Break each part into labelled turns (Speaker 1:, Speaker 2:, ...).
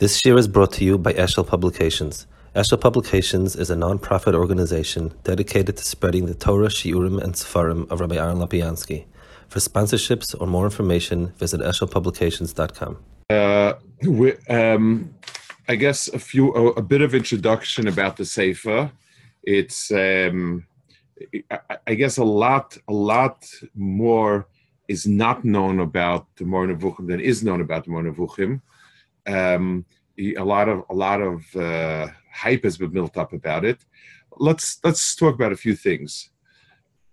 Speaker 1: This year is brought to you by Eshel Publications. Eshel Publications is a non-profit organization dedicated to spreading the Torah, Shiurim, and Sefarim of Rabbi Aaron Lopiansky. For sponsorships or more information, visit eshelpublications.com.
Speaker 2: Uh, we, um, I guess a few, a, a, bit of introduction about the Sefer. It's, um, I, I, guess, a lot, a lot more is not known about the Moreh Nevuchim than is known about the Moreh Nevuchim. Um, a lot of a lot of uh, hype has been built up about it. Let's let's talk about a few things.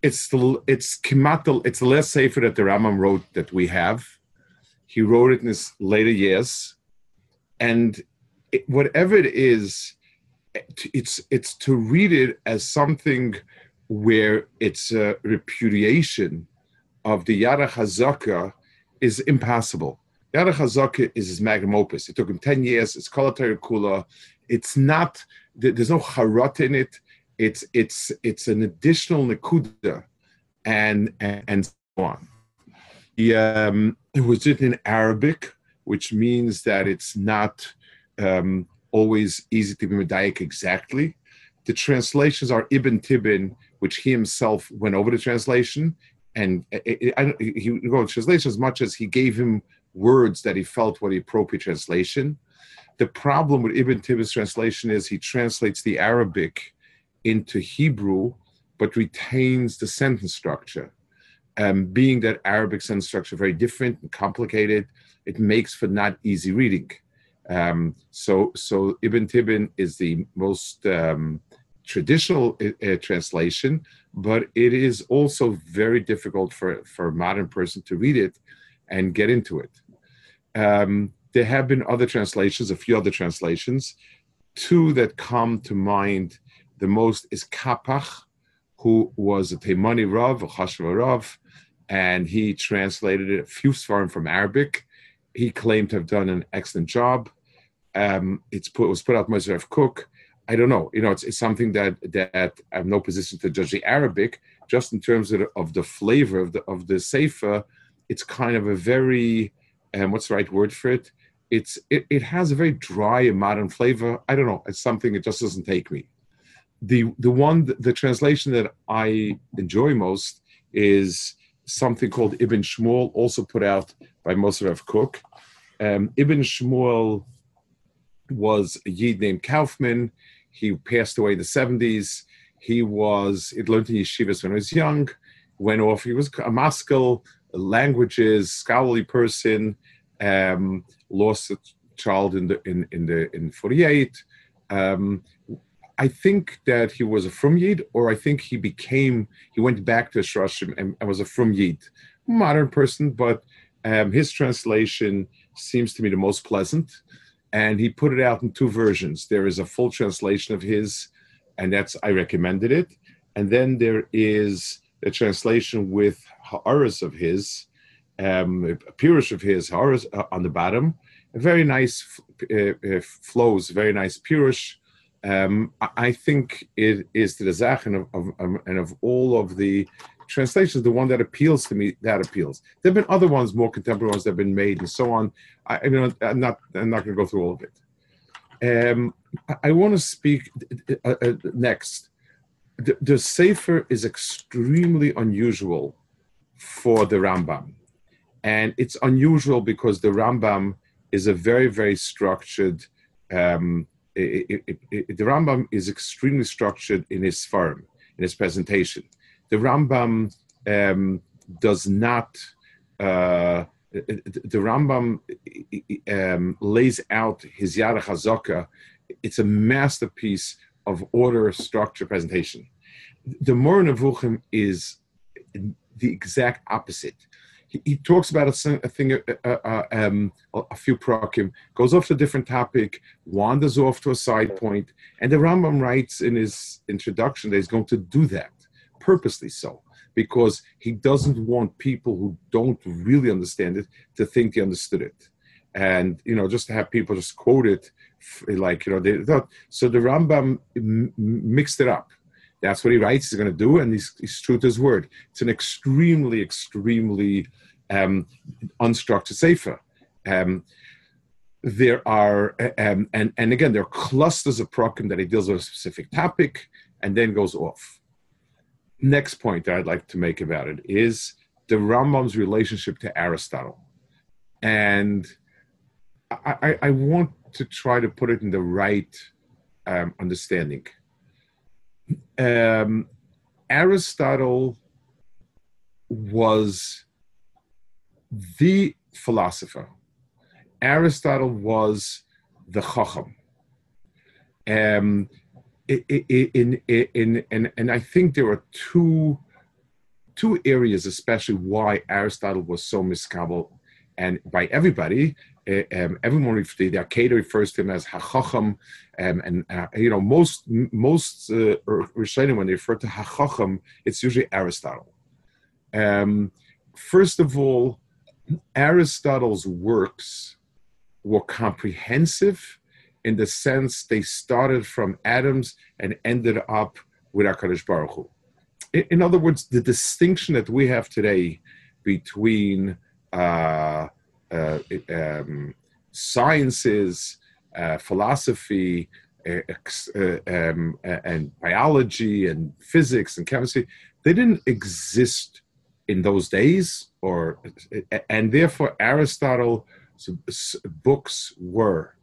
Speaker 2: It's the it's Kimatel, it's the last sefer that the Rambam wrote that we have. He wrote it in his later years, and it, whatever it is, it's it's to read it as something where it's a repudiation of the Yada Chazaka is impossible. Yada Chazaka is his magnum opus. It took him 10 years. It's Kolatar Kula. It's not, there's no charot in it. It's it's it's an additional nakuda and and, and so on. He, um, it was written in Arabic, which means that it's not um, always easy to be medaic exactly. The translations are Ibn Tibbon, which he himself went over the translation, and it, it, I, he wrote translation as much as he gave him words that he felt were the appropriate translation. The problem with Ibn Tibbon's translation is he translates the Arabic into Hebrew, but retains the sentence structure. Um, being that Arabic sentence structure very different and complicated, it makes for not easy reading. Um, so, so Ibn Tibbon is the most um, traditional uh, uh, translation, but it is also very difficult for, for a modern person to read it and get into it. Um, there have been other translations, a few other translations. Two that come to mind the most is Kapach, who was a Taimani Rav, a Chashva Rav, and he translated it a few svarim from Arabic. He claimed to have done an excellent job. Um, it's put, it was put out by Mossad Kook. I don't know. You know, it's, it's, something that that I have no position to judge the Arabic. Just in terms of, of the flavor of the of the sefer, it's kind of a very um, what's the right word for it? It's it, it has a very dry and modern flavor. I don't know. It's something it just doesn't take me. The the one the translation that I enjoy most is something called Ibn Shmuel, also put out by Mossad Rav Kook. Um, Ibn Shmuel was a Yid named Kaufman. He passed away in the 70s. He was, he learned in yeshivas when he was young, went off, he was a maskell, languages, scholarly person, um, lost a child in the in, in the in 48. Um, I think that he was a Frum Yid, or I think he became, he went back to Shroshim and, and was a Frum Yid. Modern person, but um, his translation seems to me the most pleasant and he put it out in two versions. There is a full translation of his, and that's I recommended it. And then there is a translation with ha'aras of his, um, a pirush of his ha'aras uh, on the bottom. A very nice uh, uh, flows, very nice pirush. Um, I think it is the zach and of, of, um, and of all of the translations, the one that appeals to me. That appeals. There have been other ones, more contemporary ones that have been made, and so on. I, I mean, I'm not. I'm not going to go through all of it. Um, I, I want to speak uh, uh, next. The, the Sefer is extremely unusual for the Rambam, and it's unusual because the Rambam is a very, very structured. Um, it, it, it, the Rambam is extremely structured in his form, in his presentation the Rambam um, does not. Uh, the Rambam um, lays out his Yad Chazaka. It's a masterpiece of order, structure, presentation. The Moreh Nevuchim is the exact opposite. He, he talks about a, a thing, uh, uh, uh um, a few prakim, goes off to a different topic, wanders off to a side point, and the Rambam writes in his introduction that he's going to do that purposely so, because he doesn't want people who don't really understand it to think they understood it. And, you know, just to have people just quote it like, you know, they thought. So the Rambam m- mixed it up. That's what he writes he's going to do, and he's, he's true to his word. It's an extremely, extremely um, unstructured sefer. Um, there are, um, and, and again, there are clusters of prokim that he deals with a specific topic and then goes off. Next point that I'd like to make about it is the Rambam's relationship to Aristotle. And I, I, I want to try to put it in the right um, understanding. Um, Aristotle was the philosopher. Aristotle was the chacham. Um, in, in, in, in, and I think there are two, two areas, especially why Aristotle was so miskabel and by everybody. Uh, um, everyone, the, Akkad refers to him as Hachacham, um, and uh, you know most most uh, Rishonim when they refer to Hachacham, it's usually Aristotle. Um, first of all, Aristotle's works were comprehensive in the sense they started from atoms and ended up with HaKadosh Baruch Hu. In, in other words, the distinction that we have today between uh, um, sciences, uh, philosophy, uh, uh, um, and biology and physics and chemistry, they didn't exist in those days, or and therefore aristotle's books were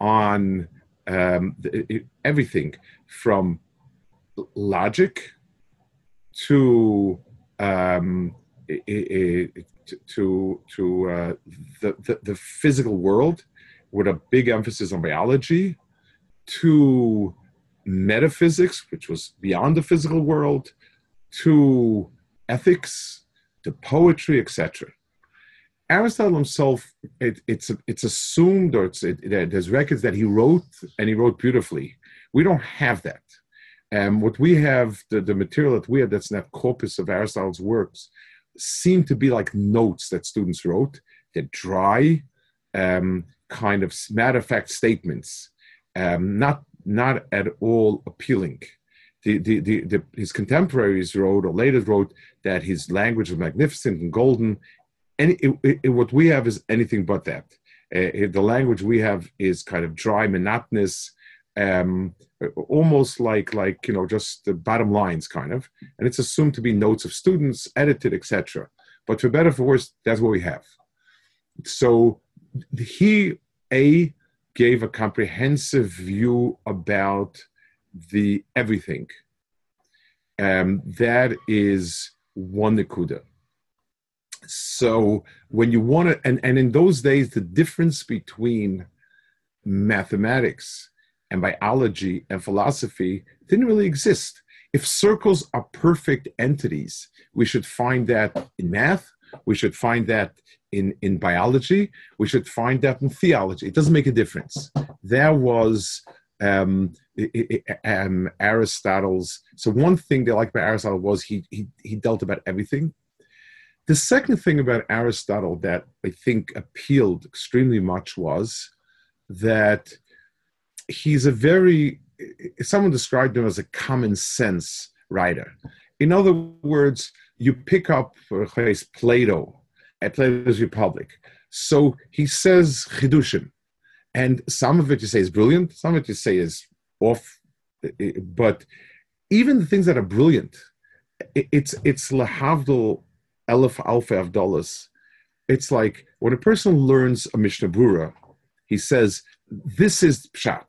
Speaker 2: on um, everything from logic to um, to to uh, the, the, the physical world with a big emphasis on biology to metaphysics which was beyond the physical world to ethics to poetry etc Aristotle himself, it, it's it's assumed or it's it, there's records that he wrote and he wrote beautifully. We don't have that. Um, what we have, the, the material that we have that's in that corpus of Aristotle's works, seem to be like notes that students wrote. They're dry, um, kind of matter of fact statements, um, not not at all appealing. The, the, the, the, his contemporaries wrote or later wrote that his language was magnificent and golden any it, it, what we have is anything but that. Uh, the language we have is kind of dry, monotonous, um, almost like like you know just the bottom lines kind of, and it's assumed to be notes of students, edited, etc. But for better for worse, that's what we have. So he a gave a comprehensive view about the everything. Um, that is one nikuda so when you want to and, and in those days the difference between mathematics and biology and philosophy didn't really exist. If circles are perfect entities we should find that in math we should find that in, in biology we should find that in theology. It doesn't make a difference. There was um, um, aristotle's so one thing they liked about aristotle was he, he he dealt about everything. The second thing about Aristotle that I think appealed extremely much was that he's a very, someone described him as a common sense writer. In other words, you pick up Plato at Plato's Republic. So he says chidushim, and some of it you say is brilliant, some of it you say is off, but even the things that are brilliant, it's it's lahavdil Elif Alpha Avdolas. It's like when a person learns a Mishnah Brura, he says, This is Pshat.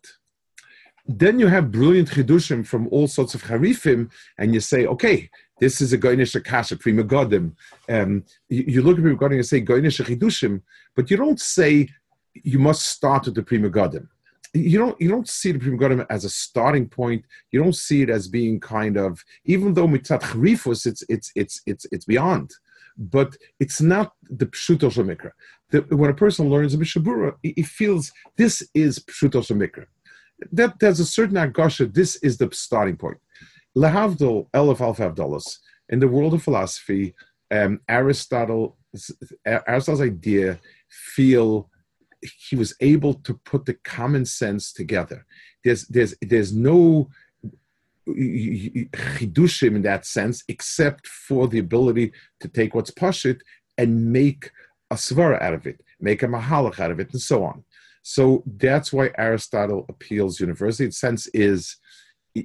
Speaker 2: Then you have brilliant chidushim from all sorts of harifim, and you say, okay, this is a goynish akasha, prima godim. Um, you, you, look at prima godim and say goynish chidushim, but you don't say you must start with the prima godim. You don't you don't see the prima godim as a starting point. You don't see it as being kind of even though mitzat harifus, it's it's it's it's it's beyond but it's not the pshuto shemikra. When a person learns mishabura, he, feels this is pshuto shemikra. That there's a certain agasha. This is the starting point. Lehavdol elef alpha avdolos. In the world of philosophy, um, Aristotle, Aristotle's idea feel he was able to put the common sense together. There's there's there's no chidushim in that sense, except for the ability to take what's pashit and make a svara out of it, make a mahalach out of it, and so on. So that's why Aristotle appeals universally. Its sense is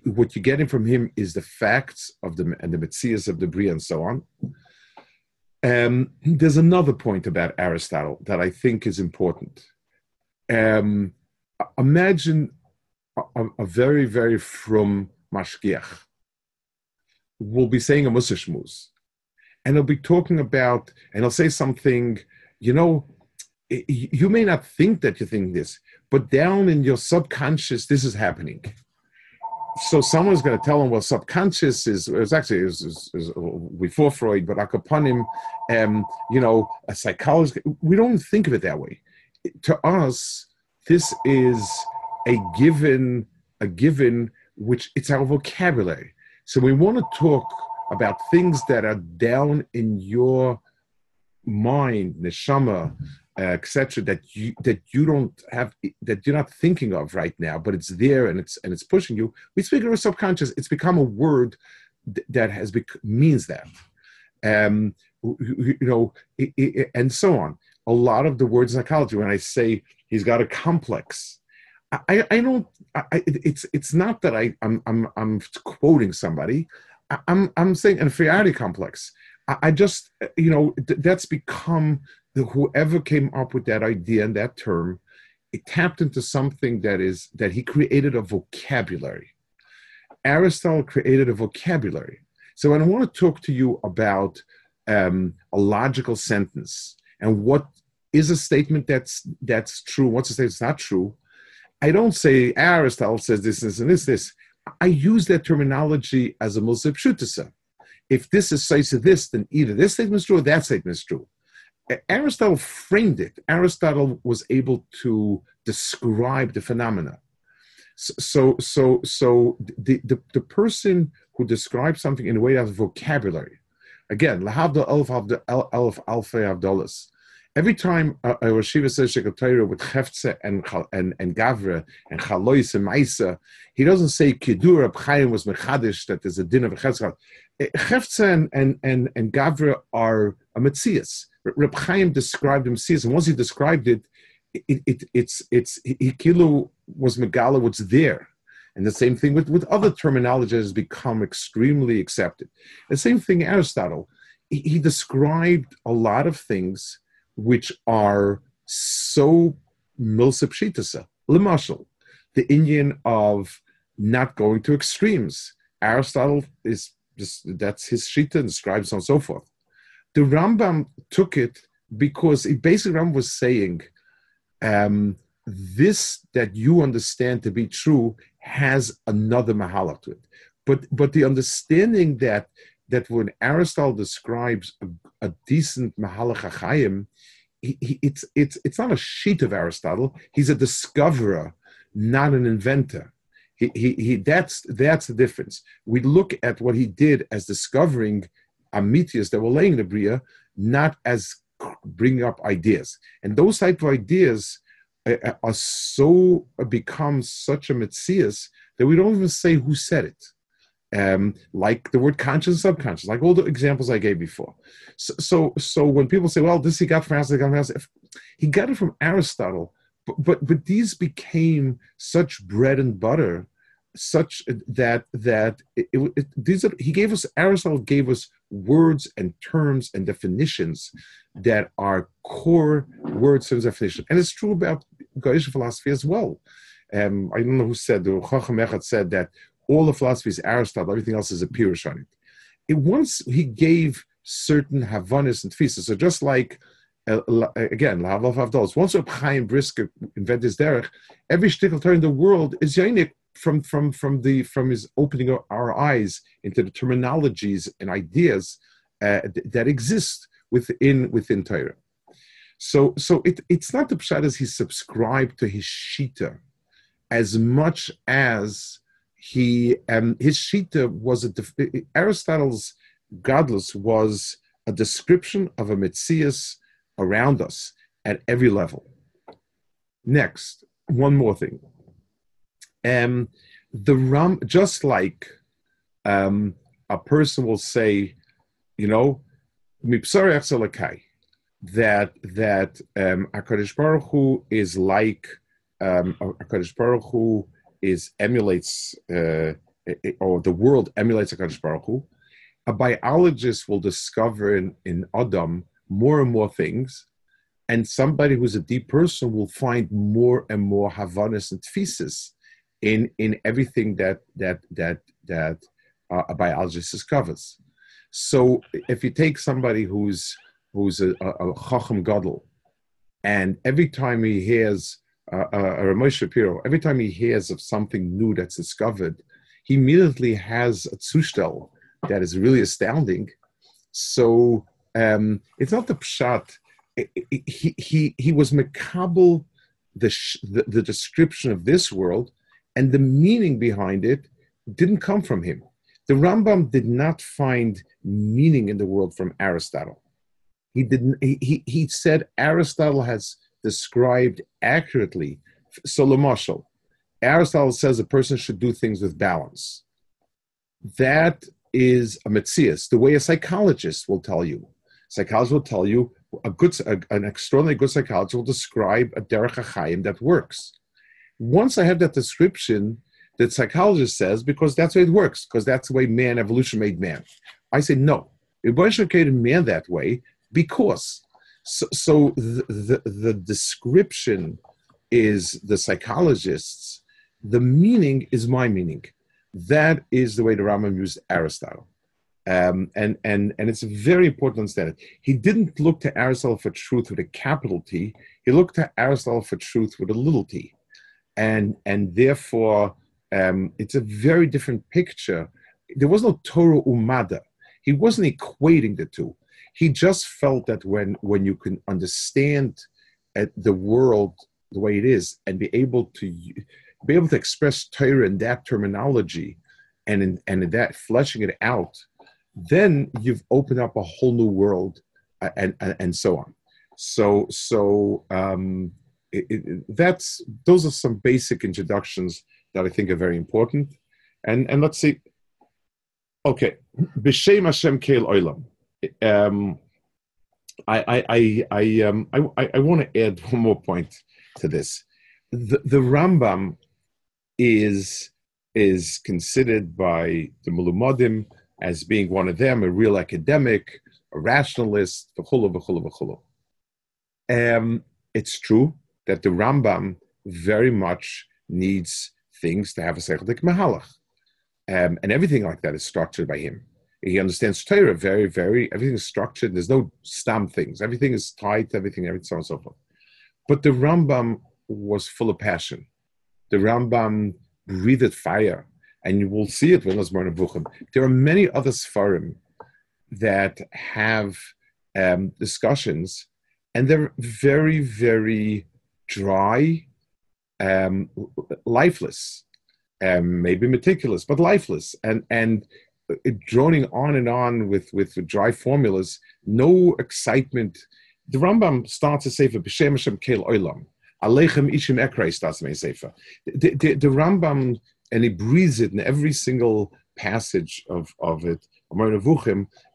Speaker 2: what you're getting from him is the facts of the and the metzias of the Bria and so on. Um, there's another point about Aristotle that I think is important. Um, imagine a, a, very, very from mashgiach will be saying a musashmuz, and he'll be talking about, and he'll say something, you know, you may not think that you think this, but down in your subconscious, this is happening. So someone's going to tell him, well, subconscious is, it's actually is, is, is before Freud, but Akapanim, um, you know, a psychologist, we don't think of it that way. To us, this is a given, a given, which it's our vocabulary. So we want to talk about things that are down in your mind, neshama, uh, etc. That you that you don't have that you're not thinking of right now, but it's there and it's and it's pushing you. We speak of a subconscious. It's become a word th- that has bec- means that, um, you know, it, it, and so on. A lot of the words in psychology, when I say he's got a complex, I, I don't. I, it's it's not that I I'm I'm, I'm quoting somebody. I, I'm I'm saying inferiority complex. I, I just you know th- that's become the, whoever came up with that idea and that term. It tapped into something that is that he created a vocabulary. Aristotle created a vocabulary. So I want to talk to you about um, a logical sentence and what is a statement that's that's true, what's a statement that's not true, I don't say Aristotle says this, this, and this, this. I use that terminology as a mulsip shutasa. If this is says this, then either this statement is true or that statement is true. Aristotle framed it. Aristotle was able to describe the phenomena. So, so, so the, the, the person who describes something in a way of vocabulary, again, lahavda elf elf alfa avdolas, every time uh, a, a Rosh says Shekatayra with Cheftze and, and, and Gavra and Chalois and Maisa, he doesn't say Kidur Reb Chaim was Mechadish, that there's a din of Cheftze. Uh, Cheftze and, and, and, and Gavra are a Metzias. Reb Chaim described Metzias, and once he described it, it, it, it's, it's, Hikilu was Megala, what's there. And the same thing with, with other terminology has become extremely accepted. The same thing Aristotle. He, he described a lot of things which are so milsipshitasa. Limashal, the Indian of not going to extremes. Aristotle is just that's his shita and scribes and so forth. The Rambam took it because he basically Rambam was saying um, this that you understand to be true has another mahala to it. But but the understanding that that when Aristotle describes a, a decent Mahalach HaChaim, he, he, it's, it's, it's not a sheet of Aristotle. He's a discoverer, not an inventor. He, he, he, that's, that's the difference. We look at what he did as discovering Amitias that were laying the Bria, not as bringing up ideas. And those type of ideas uh, uh are so, become such a Metzias that we don't even say who said it um, like the word conscious and subconscious, like all the examples I gave before. So, so, so when people say, "Well, this he got from Aristotle," he got it from Aristotle, but, but but these became such bread and butter, such that that it, it, these are, he gave us Aristotle gave us words and terms and definitions that are core words and definitions, and it's true about Goyish philosophy as well. Um, I don't know who said the Chacham Echad said that all the philosophy is Aristotle, everything else is a pirush on it. Once he gave certain Havanis and Tfisa, so just like uh, again, Lavav Avdols. Once Reb Chaim Brisker invented his derech, every shtickle turn in the world is Yainik from from from the from his opening of our eyes into the terminologies and ideas uh, that exist within within Torah. So so it, it's not the pshat as he subscribed to his shita as much as he um, his shita was a def- Aristotle's godless was a description of a mitzias around us at every level. Next, one more thing. Um, the ram, just like um, a person will say, you know, that that um, Hakadosh Baruch Hu is like um, Hakadosh Baruch Hu is emulates, uh, or the world emulates Hakadosh Baruch Hu. A biologist will discover in, in Adam more and more things, and somebody who's a deep person will find more and more havanas and tfisis in in everything that that that that uh, a biologist discovers. So if you take somebody who's who's a, a, a chacham gadol, and every time he hears uh, uh, Shapiro, every time he hears of something new that's discovered, he immediately has a zustel that is really astounding. So um, it's not the pshat. He, he, he was makabel the, the, the description of this world, and the meaning behind it didn't come from him. The Rambam did not find meaning in the world from Aristotle. He didn't. He, he said Aristotle has described accurately. So, Lamashal, Aristotle says a person should do things with balance. That is a mitzias, the way a psychologist will tell you. Psychologist will tell you a good, a, an extraordinarily good psychologist will describe a derech achayim that works. Once I have that description, that psychologist says because that's the way it works, because that's the way man evolution made man. I say no. Evolution created man that way because. So, so the, the, the description is the psychologists. The meaning is my meaning. That is the way the Rambam used Aristotle. Um, and, and, and it's very important to understand it. He didn't look to Aristotle for truth with a capital T. He looked to Aristotle for truth with a little t. And, and therefore, um, it's a very different picture. There was no Torah umada. He wasn't equating the two. He just felt that when when you can understand uh, the world the way it is and be able to be able to express Torah in that terminology and in, and in that fleshing it out, then you've opened up a whole new world uh, and, and, and so on. So so um, it, it, that's those are some basic introductions that I think are very important. And and let's see. Okay, b'shem Hashem keil olam. Um, I I I um I I want to add one more point to this. The, the Rambam is is considered by the Mulumadim as being one of them, a real academic, a rationalist, v'chulu, v'chulu, v'chulu. Um, it's true that the Rambam very much needs things to have a Seichelik Mahalach. Um, and everything like that is structured by him. He understands Torah very, very, everything is structured. There's no stam things. Everything is tight, everything, everything, so on and so forth. But the Rambam was full of passion. The Rambam breathed fire. And you will see it when it's Buchim. There are many other Sfarim that have um, discussions, and they're very, very dry um, lifeless, um, maybe meticulous, but lifeless, and and droning on and on with, with, dry formulas, no excitement. The Rambam starts a sefer b'shem Hashem kel olam. Aleichem ishim ekrei starts a sefer. The, the, the Rambam and he breathes it in every single passage of of it.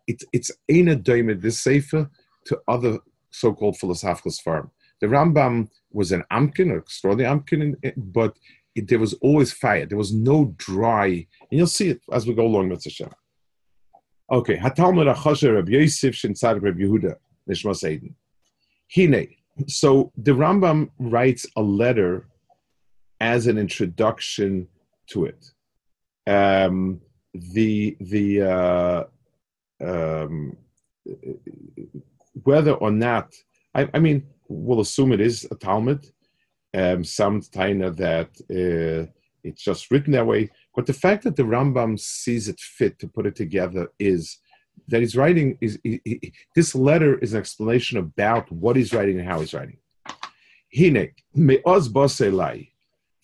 Speaker 2: It's it's in a doimed this sefer to other so-called philosophical farm. The Rambam was an Amkin, an extraordinary Amkin, but it, there was always fire. There was no dry, and you'll see it as we go along with Hashem. Okay, Hatalmud Achasher Reb Yosef Shintzad Reb Yehuda Nishmas Eden. Hine. So the Rambam writes a letter as an introduction to it. Um, the the uh, um, whether or not I, I mean we'll assume it is a Talmud. Um, some taina that uh, it's just written that way. But the fact that the Rambam sees it fit to put it together is that he's writing is he, he, this letter is an explanation about what he's writing and how he's writing. Hine me'oz boselai,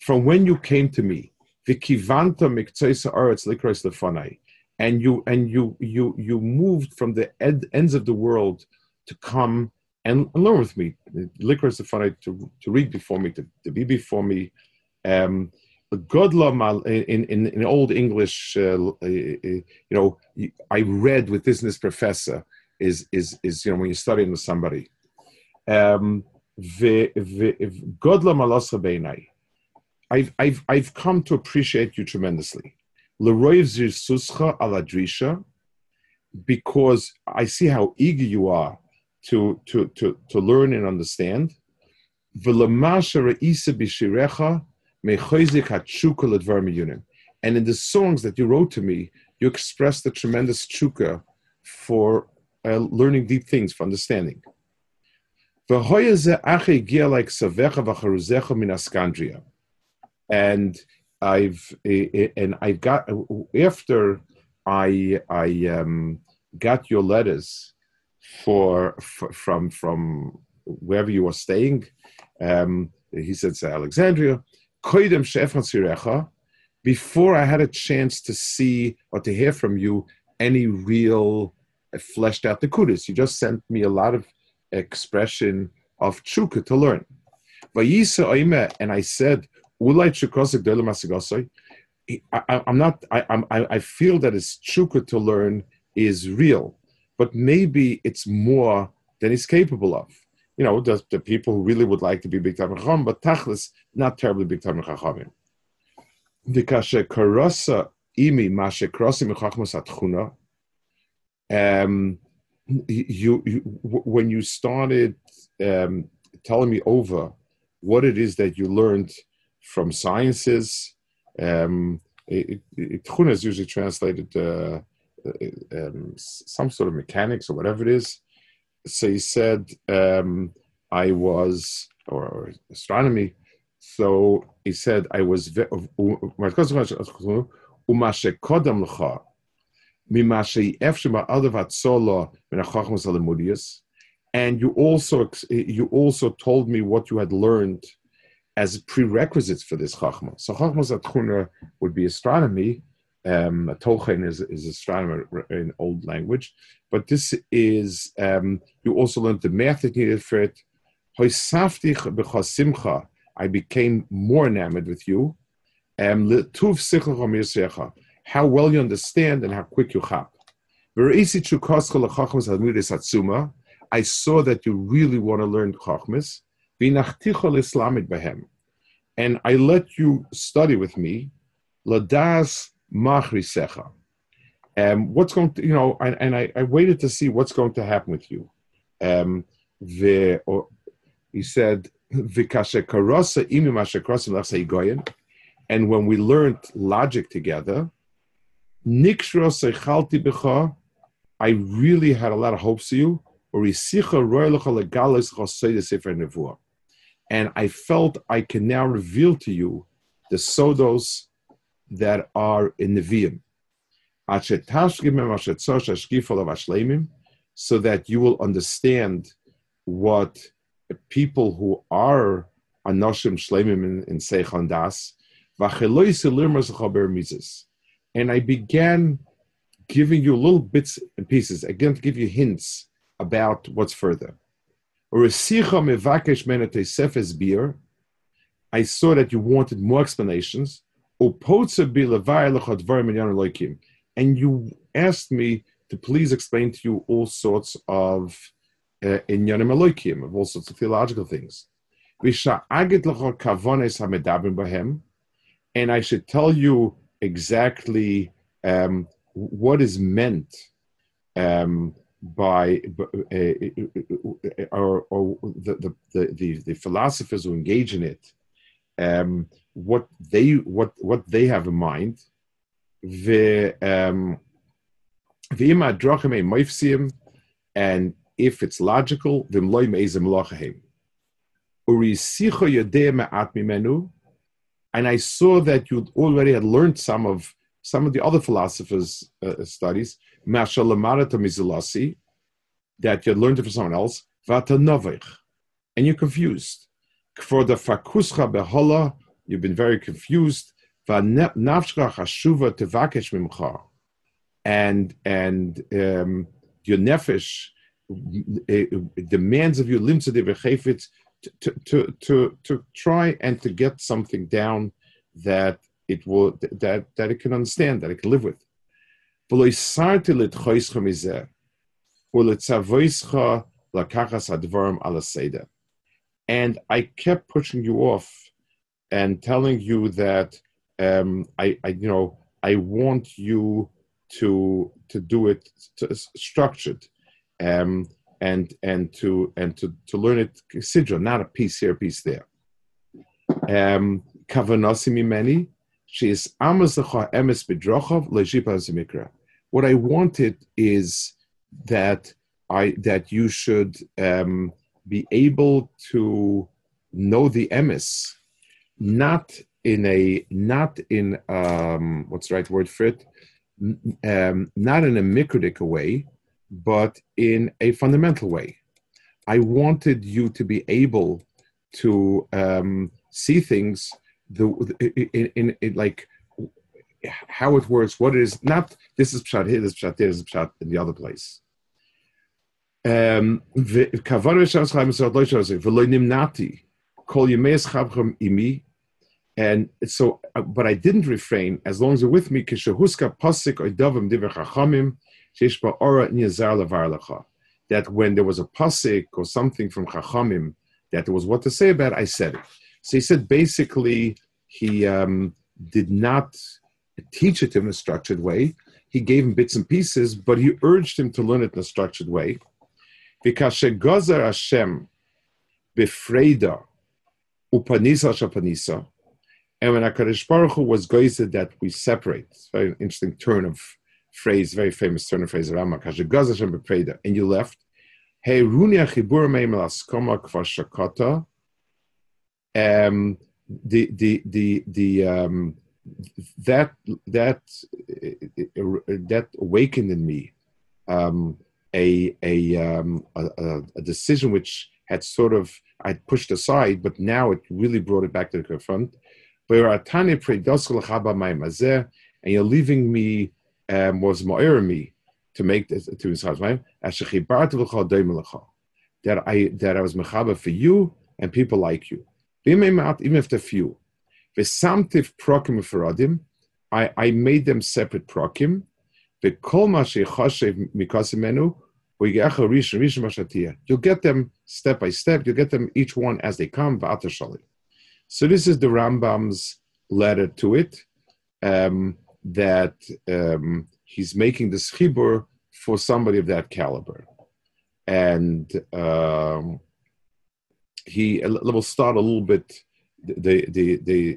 Speaker 2: from when you came to me, vikivanta miktoisa aretz likros lefanai, and you and you you you moved from the ed, ends of the world to come and, and learn with me. Liquor is funny to, to read before me, to, to be before me. Um, Godla in, in, in old English, uh, uh, uh, you know, I read with this and this professor is, is, is you know, when you're studying with somebody. Um. I've, I've, I've come to appreciate you tremendously. Because I see how eager you are to, to, to, to learn and understand. And in the songs that you wrote to me, you expressed a tremendous chuka for uh, learning deep things, for understanding. And I've and I got after I I um, got your letters for, for, from from wherever you were staying. Um, he said to Alexandria, before I had a chance to see or to hear from you any real uh, fleshed out the. You just sent me a lot of expression of chuka to learn. And I said, I, am not. I, I'm, I feel that his chuka to learn is real, but maybe it's more than he's capable of. You know, the, the people who really would like to be big time chacham, but tachlis not terribly big time chachamim. Dikashe karasa imi mashe krosim chachmas atchuna. Um, you, you when you started um, telling me over what it is that you learned from sciences. Um, Tchuna is usually translated uh, um, some sort of mechanics or whatever it is. So he said, um, I was, or, or, astronomy. So he said, I was, and you also you also told me what you had learned as prerequisites for this chachma. So chachma zatchuna would be astronomy. Um, Tolkien is, is astronomer in old language, but this is um, you also learned the math that needed for it. I became more enamored with you. Um, how well you understand and how quick you chap. I saw that you really want to learn chachmas. And I let you study with me, machrisecha. Um, what's going to, you know, and, and I, I, waited to see what's going to happen with you. Um, the, or, he said, and when we learned logic together, I really had a lot of hopes for you. And I felt I can now reveal to you the sodos that are in the Nevi'im. So that you will understand what people who are Anoshim Shlemim in, in Seichon Das, and I began giving you little bits and pieces, again to give you hints about what's further. I saw that you wanted more explanations. And you asked me to please explain to you all sorts of uh, inyanim elokim, of all sorts of theological things. And I should tell you exactly um, what is meant um, by uh, or, or the, the, the, the, philosophers who engage in it, um, what they what what they have in mind, the um, and if it's logical, and I saw that you already had learned some of some of the other philosophers' uh, studies, that you had learned it from someone else, and you're confused. For the fakuscha behola, you've been very confused. And and um, your nefesh uh, demands of you limsa to, to to to try and to get something down that it will that that it can understand, that it can live with. And I kept pushing you off and telling you that um, I, I, you know, I want you to to do it to, structured, um, and and to and to to learn it sidra, not a piece here, piece there. Um, mimeni, she is emes zemikra. What I wanted is that I that you should um, be able to know the emes, not in a not in um, what's the right word for it, um, not in a mikrodic way, but in a fundamental way. I wanted you to be able to um, see things the in, in, in, like how it works, what it is. Not this is pshat here, this is pshat there, this is pshat in the other place. Um, and so, uh, but I didn't refrain as long as you're with me. That when there was a pasik or something from Chachamim that there was what to say about, I said it. So he said basically he um, did not teach it to him in a structured way. He gave him bits and pieces, but he urged him to learn it in a structured way. Hashem befreda upanisa shapanisa, and when HaKadosh Baruch Hu was goized that we separate, it's very interesting turn of phrase, very famous turn of phrase, Rama, Kashegozer Hashem befreda, and you left. Hey, runia chibur meimel askoma kvar. Um, the the the the um, that that that awakened in me um, a a, um, a, a decision which had sort of I pushed aside, but now it really brought it back to the front. And you're leaving me um, was me to make this to his husband that I that I was mechaba for you and people like you. Even if they're few. V'samtiv prokim feradim, I, I made them separate prokim. V'kol ma she'choshev mikasimenu, You'll get them step by step. You'll get them each one as they come. So this is the Rambam's letter to it, um, that um, he's making this chibur for somebody of that caliber, and um, he will start a little bit the the the the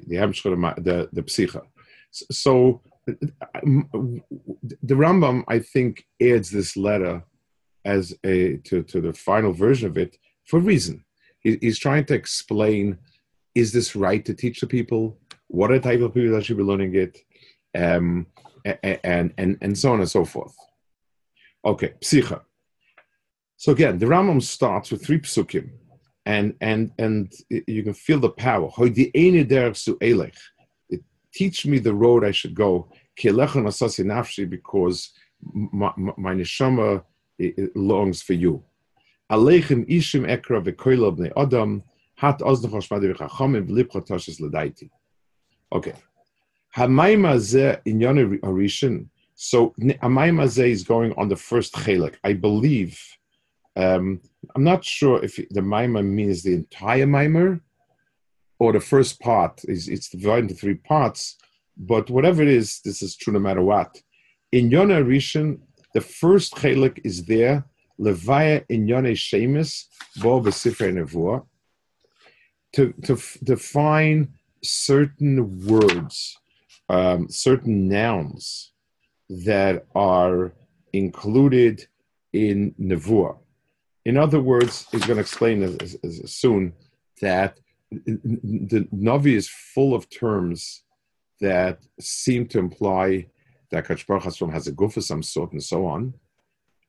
Speaker 2: the the psicha. So the Rambam, I think, adds this letter as a to, to the final version of it for a reason. He, he's trying to explain: is this right to teach the people? What are the type of people that should be learning it? Um, and and and so on and so forth. Okay, psicha. So again, the Rambam starts with three psukim and and and you can feel the power. Teach me the road I should go, because my, my neshama longs for you. Aleichem ishim ekra v'koilo bnei adam hat. Okay. Hamayim ze inyan harishin. So Hamayim ze is going on the first chelik. I believe um, I'm not sure if the mimer means the entire mimer or the first part. Is It's divided into three parts, but whatever it is, this is true no matter what. In Yonah Rishon, the first chelik is there, Levaya in Yonah Shemus, Bo B'Sifrei Nevuah, to, to define certain words, um, certain nouns that are included in Nevuah. In other words, he's going to explain as, as, as soon that the Navi is full of terms that seem to imply that Kachbar has a goof of some sort and so on.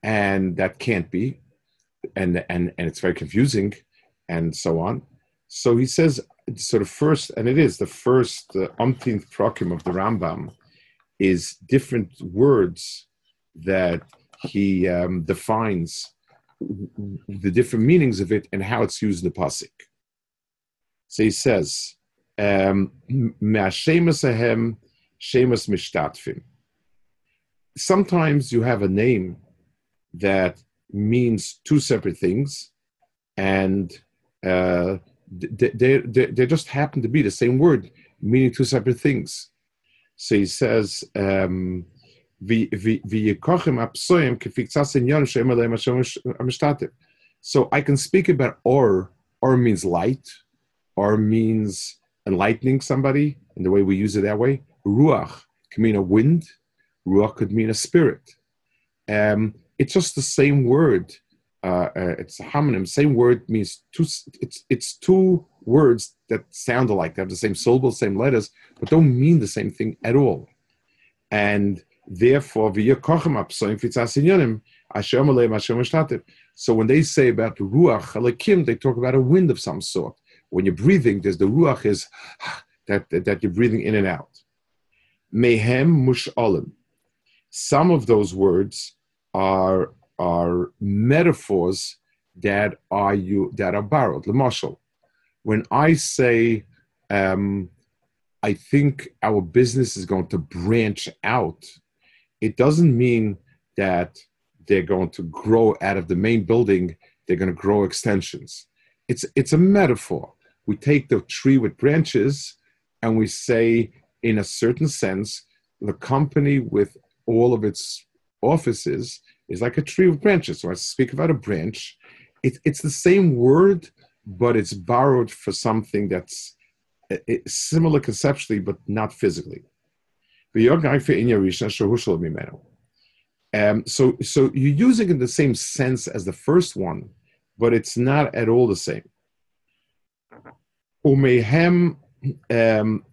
Speaker 2: And that can't be. And, and, and it's very confusing and so on. So he says, sort of first, and it is the first uh, umpteenth prokim of the Rambam, is different words that he um, defines the different meanings of it and how it's used in the pasuk. So he says, um, ahem shemus mishtatfim. Sometimes you have a name that means two separate things, and uh, they, they, they, just happen to be the same word, meaning two separate things. So he says, um, so I can speak about or, or means light, or means enlightening somebody in the way we use it that way. Ruach can mean a wind, ruach could mean a spirit. Um, it's just the same word. Uh, uh, it's a homonym. Same word means two. It's it's two words that sound alike. They have the same syllables, same letters, but don't mean the same thing at all. And therefore, so when they say about ruach halakim, they talk about a wind of some sort. When you're breathing, there's the ruach is that, that, that you're breathing in and out. Mehem mush'alim. Some of those words are are metaphors that are you that are borrowed. The marshal. When I say, um, I think our business is going to branch out, it doesn't mean that they're going to grow out of the main building. They're going to grow extensions. It's it's a metaphor. We take the tree with branches, and we say, in a certain sense, the company with all of its offices is like a tree of branches. So I speak about a branch. It, it's the same word, but it's borrowed for something that's similar conceptually, but not physically. Um, so, so you're using in the same sense as the first one, but it's not at all the same. Um,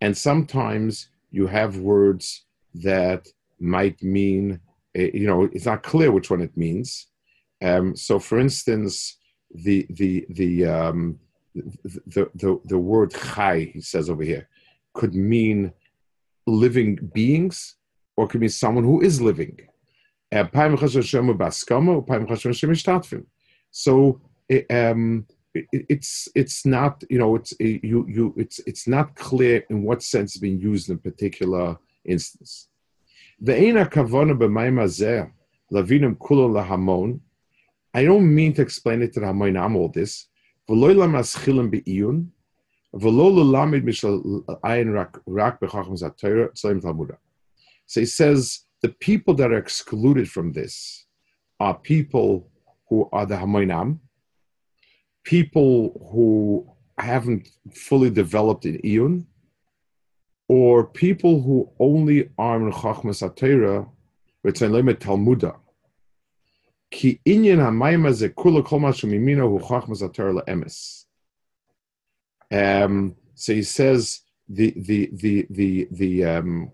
Speaker 2: and sometimes you have words that might mean, eh, you know, it's not clear which one it means. Um, so, for instance, the the the, um, the the the word chai, he says over here, could mean living beings, or could mean someone who is living. Uh, so, eh, um, it's it's not you know it's eh, you you it's it's not clear in what sense it's being used in a particular instance. I don't mean to explain it to the Hamoinam all this. So he says the people that are excluded from this are people who are the Hamoinam, people who haven't fully developed in Iyun, or people who only are in Chachmas Atera, Talmuda. Ki inyan hamayma ze kula kol hu Chachmas Atera. Um, so he says the the the the the um,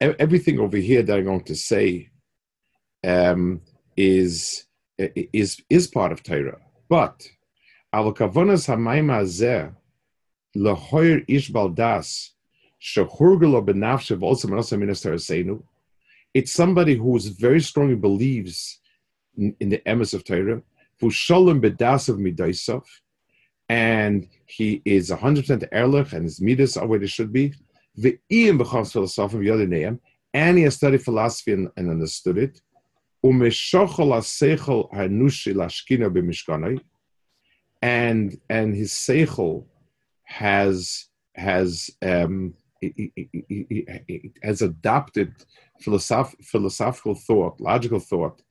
Speaker 2: everything over here that I'm going to say um, is is is part of Torah, but al kavanas hamayma zeh lehoyer ish baldas it's somebody who is very strongly believes in, in the emes of Torah, and he is 100% erlich, and his midas are where they should be. The Ian becomes name, and he has studied philosophy and, and understood it. And and his seichel has has um, he, has adopted philosoph- philosophical thought, logical thought,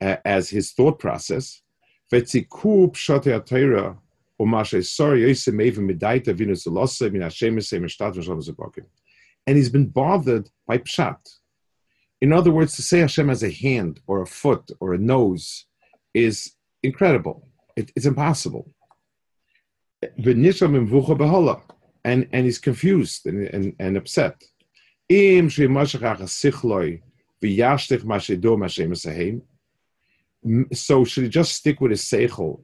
Speaker 2: uh, as his thought process. And he's been bothered by pshat. In other words, to say Hashem has a hand or a foot or a nose is incredible. It, it's impossible and and he's confused and and, and upset. So should he just stick with his seichel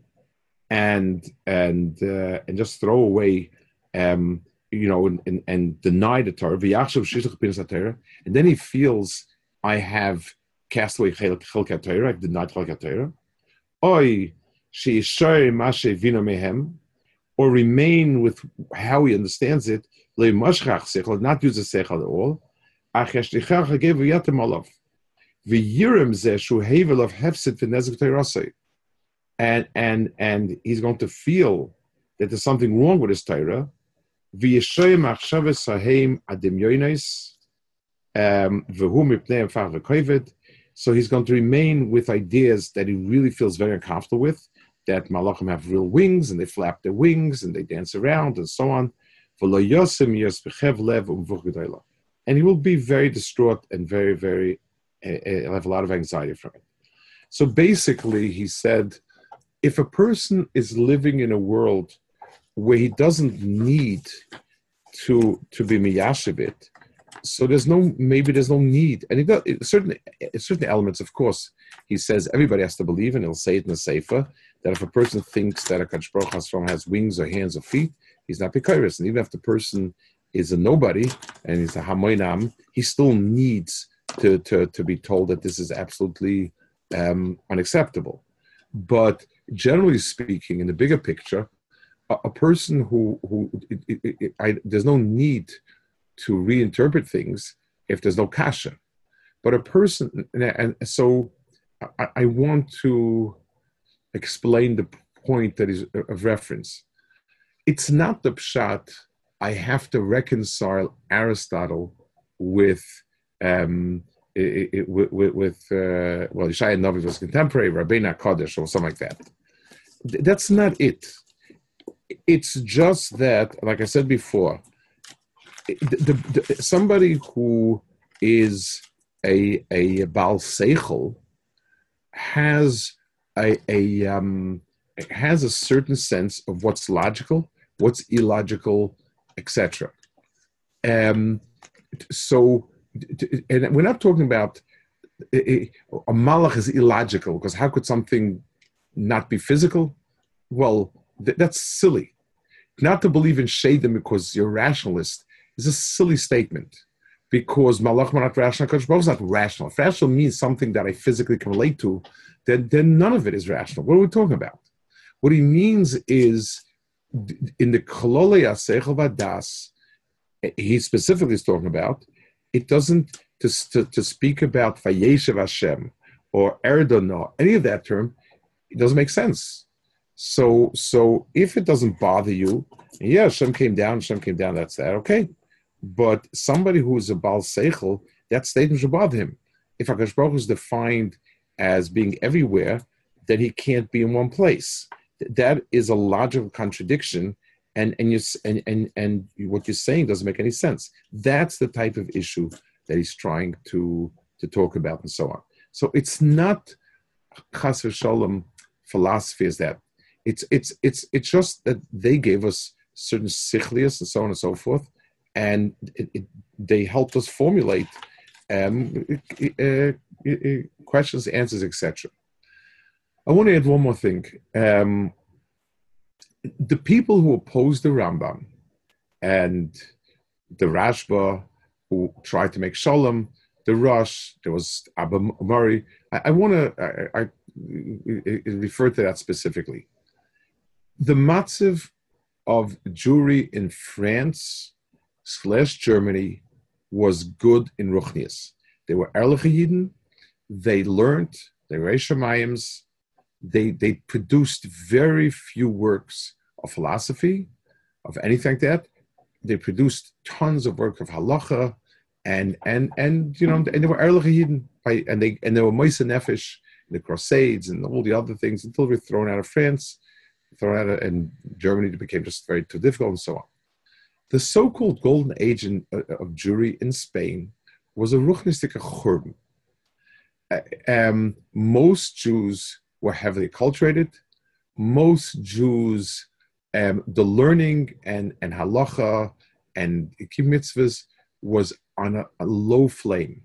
Speaker 2: and and uh, and just throw away, um, you know, and, and, and deny the Torah? And then he feels I have cast away chelkat Torah, I've denied chelkat Torah. Oy, she mashe vino mehem or remain with how he understands it, not use the sechel at all. and and and he's going to feel that there's something wrong with his Torah. Um, so he's going to remain with ideas that he really feels very uncomfortable with, that malachim have real wings and they flap their wings and they dance around and so on. And he will be very distraught and very, very, uh, have a lot of anxiety from it. So basically, he said, if a person is living in a world where he doesn't need to to be miyashivit, so there's no maybe there's no need, and it does, certain certain elements, of course, he says everybody has to believe, and he'll say it in the sefer that if a person thinks that a Kadosh has wings or hands or feet, he's not Pekaris. And even if the person is a nobody and he's a Hamoinam, he still needs to, to, to be told that this is absolutely um, unacceptable. But generally speaking, in the bigger picture, a, a person who, who it, it, it, I, there's no need to reinterpret things if there's no kasha. But a person, and, and so I, I want to explain the point that is of reference. It's not the pshat. I have to reconcile Aristotle with um, it, it, with, with uh, well, Yeshaya Novi was contemporary, Rabbeinu Kodesh, or something like that. That's not it. It's just that, like I said before, the, the, the, somebody who is a a Baal Seichel has a, a um, has a certain sense of what's logical, what's illogical, etc. Um, so, and we're not talking about a, a malach is illogical because how could something not be physical? Well, th- that's silly. Not to believe in shadim because you're rationalist is a silly statement because malach not rational, Kodesh is not rational. If rational means something that I physically can relate to, then, then none of it is rational. What are we talking about? What he means is in the Kolole Asechel Vadas, he specifically is talking about, it doesn't, to, to, to speak about Vayeshev Hashem or Erdono, any of that term, it doesn't make sense. So, so if it doesn't bother you, yeah, Hashem came down, Hashem came down, that's that, okay. But somebody who is a Baal Seichel, that statement should bother him. If Hakadosh Baruch is defined as being everywhere, that he can't be in one place. That is a logical contradiction, and and you and and and what you're saying doesn't make any sense. That's the type of issue that he's trying to to talk about, and so on. So it's not chas v'shalom philosophy is that. It's it's it's it's just that they gave us certain sichlius and so on and so forth, and it, it, they helped us formulate um, uh, questions, answers, etc. I want to add one more thing. Um, the people who opposed the Rambam and the Rashba who tried to make Shalom, the Rosh, there was Abba Mari. I, I want to I, I, refer to that specifically. The matziv of Jewry in France slash Germany was good in Ruchnias. They were Erliche Yidden, they learned, they were Eshamayim's, they, they produced very few works of philosophy, of anything like that. They produced tons of work of halacha, and and and you know, and they were Erliche Yidden, and they and they were Moise Nefesh, the Crusades, and all the other things until they were thrown out of France, thrown out of, and Germany became just very too difficult, and so on. The so-called golden age in, uh, of Jewry in Spain was a ruchnistic churban. Um, most Jews were heavily acculturated. Most Jews, um, the learning and, and halacha and mitzvahs was on a, a, low flame.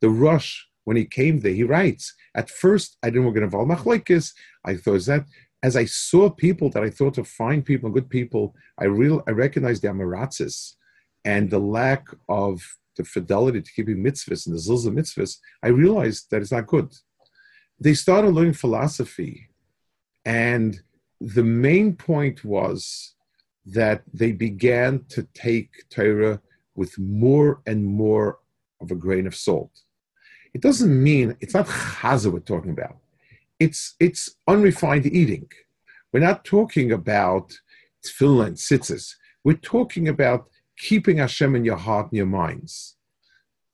Speaker 2: The Rosh, when he came there, he writes, at first I didn't want to get involved machlekes. I thought that as I saw people that I thought to find people, good people, I real I recognized the amaratzis and the lack of the fidelity to keeping mitzvahs and the zilza mitzvahs. I realized that it's not good. They started learning philosophy, and the main point was that they began to take Torah with more and more of a grain of salt. It doesn't mean it's not chaza we're talking about it's it's unrefined eating. We're not talking about tefillah and tzitzis. We're talking about keeping Hashem in your heart and your minds,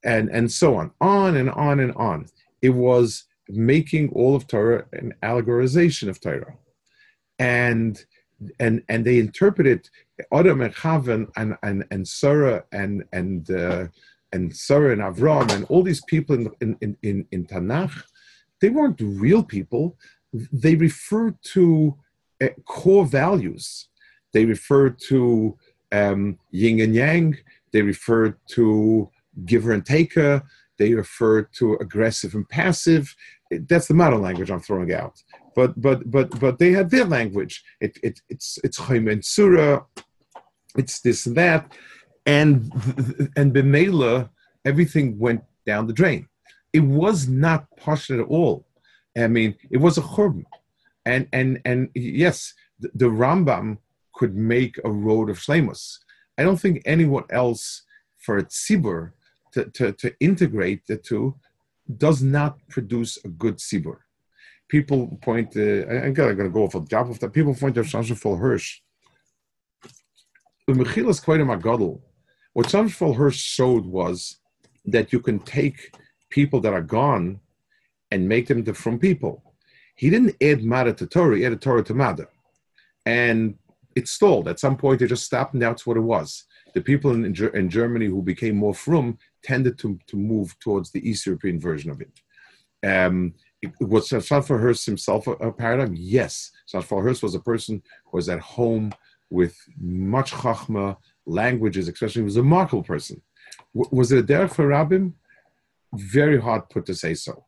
Speaker 2: and and so on, on and on and on. It was making all of Torah an allegorization of Torah, and and and they interpreted Adam and Chavan and and and Sarah and and uh, and Sarah and Avram and all these people in in in, in Tanakh, they weren't real people. They referred to uh, core values. They referred to um, yin and yang. They refer to giver and taker. They refer to aggressive and passive. That's the modern language I'm throwing out. But but but but they had their language. It, it it's it's Chaim and Surah. It's this and that, and and Bemela, everything went down the drain. It was not passionate at all. I mean, it was a churban, and and and yes, the, the Rambam could make a road of shlemus. I don't think anyone else for a tzibur to, to, to integrate the two does not produce a good tzibur. People point, to, I'm going to go off a job of that. People point to Shamshafal Hirsch. The Mechilas Koidim Agadol, what Shamshafal Hirsch showed was that you can take people that are gone and make them the from people. He didn't add Mada to Torah, he added Torah to Mada. And it stalled. At some point, it just stopped, and that's what it was. The people in, in Germany who became more frum tended to, to move towards the East European version of it. Um, it was Shafar Hirsch himself a, a, paradigm? Yes. Hirsch was a person who was at home with much chachma, languages, especially he was a remarkable person. W- was it a derech for Rabbim? Very hard put to say so.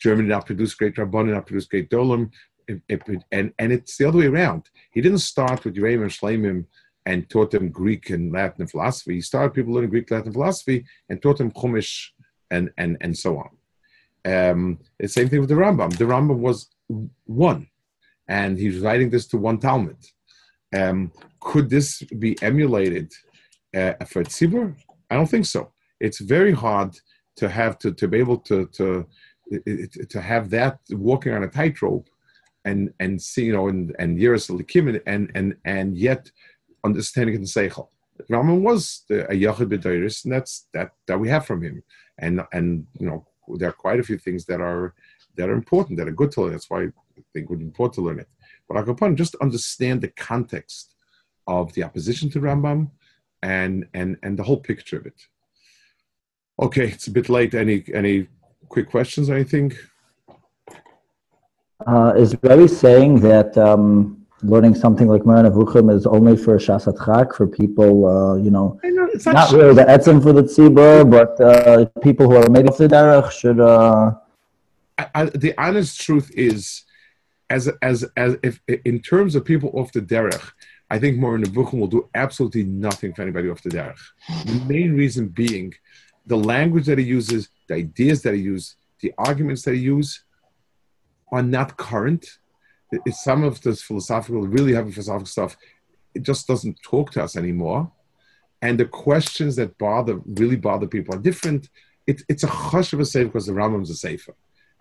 Speaker 2: Germany did not produced great Rabbanim, not produced great Dolim, it, it, and, and it's the other way around. He didn't start with Yereim and and taught them Greek and Latin philosophy. He started people learning Greek, Latin philosophy and taught them Chumash and, and, and so on. Um, the same thing with the Rambam. The Rambam was one, and he's writing this to one Talmud. Um, could this be emulated uh, for Tzibur? I don't think so. It's very hard to have to, to be able to, to to have that walking on a tightrope and and see you know and and years and and and yet understanding the seichel. Rambam was the, a yachid b'deiris, and that's that that we have from him. And and you know there are quite a few things that are that are important that are good to learn. That's why I think it's important to learn it. But Akapan just understand the context of the opposition to Rambam and and and the whole picture of it. Okay, it's a bit late. Any any quick questions? Or anything?
Speaker 3: Uh, is Rebbe saying that um, learning something like Moreh Nevuchim is only for Shasat Chak, for people, uh, you know, know not, not really the etzim for the tzibur, but uh, people who are made of the derech should. Uh...
Speaker 2: I, I, the honest truth is, as as as if in terms of people off the derech, I think Moreh Nevuchim will do absolutely nothing for anybody off the derech. The main reason being, the language that he uses, the ideas that he uses, the arguments that he uses are not current. It's some of this philosophical, really heavy philosophical stuff, it just doesn't talk to us anymore. And the questions that bother, really bother people are different. It, it's a hush of a safe because the Rambam's a safer.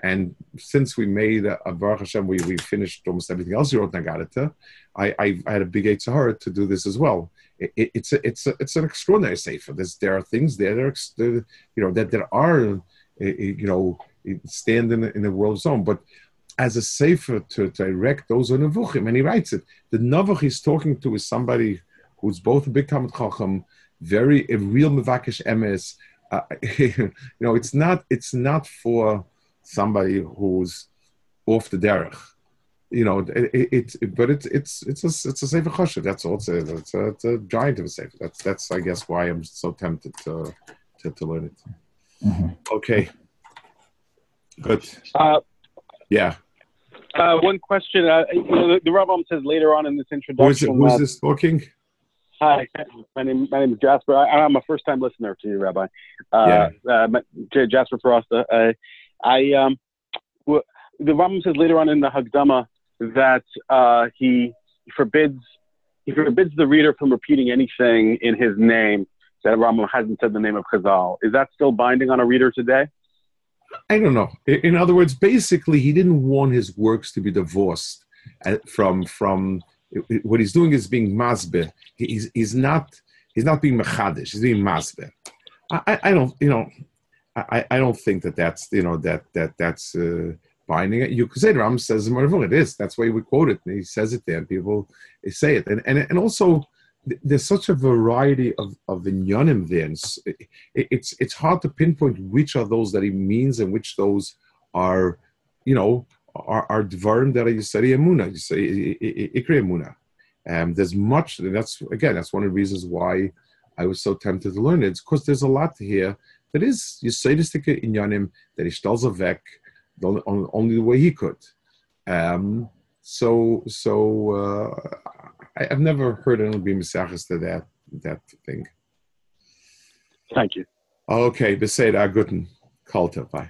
Speaker 2: And since we made a, a Baruch Hashem, we, we finished almost everything else you wrote Nagadita, I, I, I had a big Sahara to do this as well. It, it, it's a, it's a, it's an extraordinary sefer. There's, there are things there that are, you know that there are eh, eh, you know stand in in the world zone, but as a sefer to direct those on Nevuchim, and he writes it. The Nevuch he's talking to is somebody who's both a big Talmud Chacham, very a real Mevakish Emes. Uh, you know, it's not it's not for somebody who's off the derech. You know, it, it, it but it's it's it's a it's a sefer choshev. That's all. It's a, it's a, it's a giant of a sefer. That's that's I guess why I'm so tempted to to, to learn it. Mm-hmm. Okay. Good.
Speaker 4: Uh,
Speaker 2: yeah.
Speaker 4: Uh, one question. Uh, you know, the, the Rambam says later on in this introduction.
Speaker 2: Who's, this talking?
Speaker 4: Hi, my name my name is Jasper. I, am a first time listener to you, Rabbi. Uh, yeah. Uh, Jasper Frosta. Uh, I um, w- the Rambam says later on in the Hagdama that uh, he forbids he forbids the reader from repeating anything in his name that Rambam hasn't said the name of Chazal. Is that still binding on a reader today?
Speaker 2: I don't know. In other words, basically, he didn't want his works to be divorced uh, from from what he's doing is being masbe. He's he's not he's not being mechadish. He's being masbe. I, I don't you know I, I don't think that that's you know that that that's uh, binding it. You could say Ram says it is. That's why we quote it. He says it there, and people say it. And and and also there's such a variety of of inyanim there. It, it's it's hard to pinpoint which are those that he means and which those are, you know, are, are dvarim that you say emuna, say ikri emuna. Um, there's much. That's again, that's one of the reasons why I was so tempted to learn it. It's because there's a lot here that is Yisaidistika inyanim that he stells a vek only the way he could. Um, so so uh, I, have never heard anyone be misachas to that that thing.
Speaker 4: Thank you.
Speaker 2: Okay, beseda guten. Kalta, bye.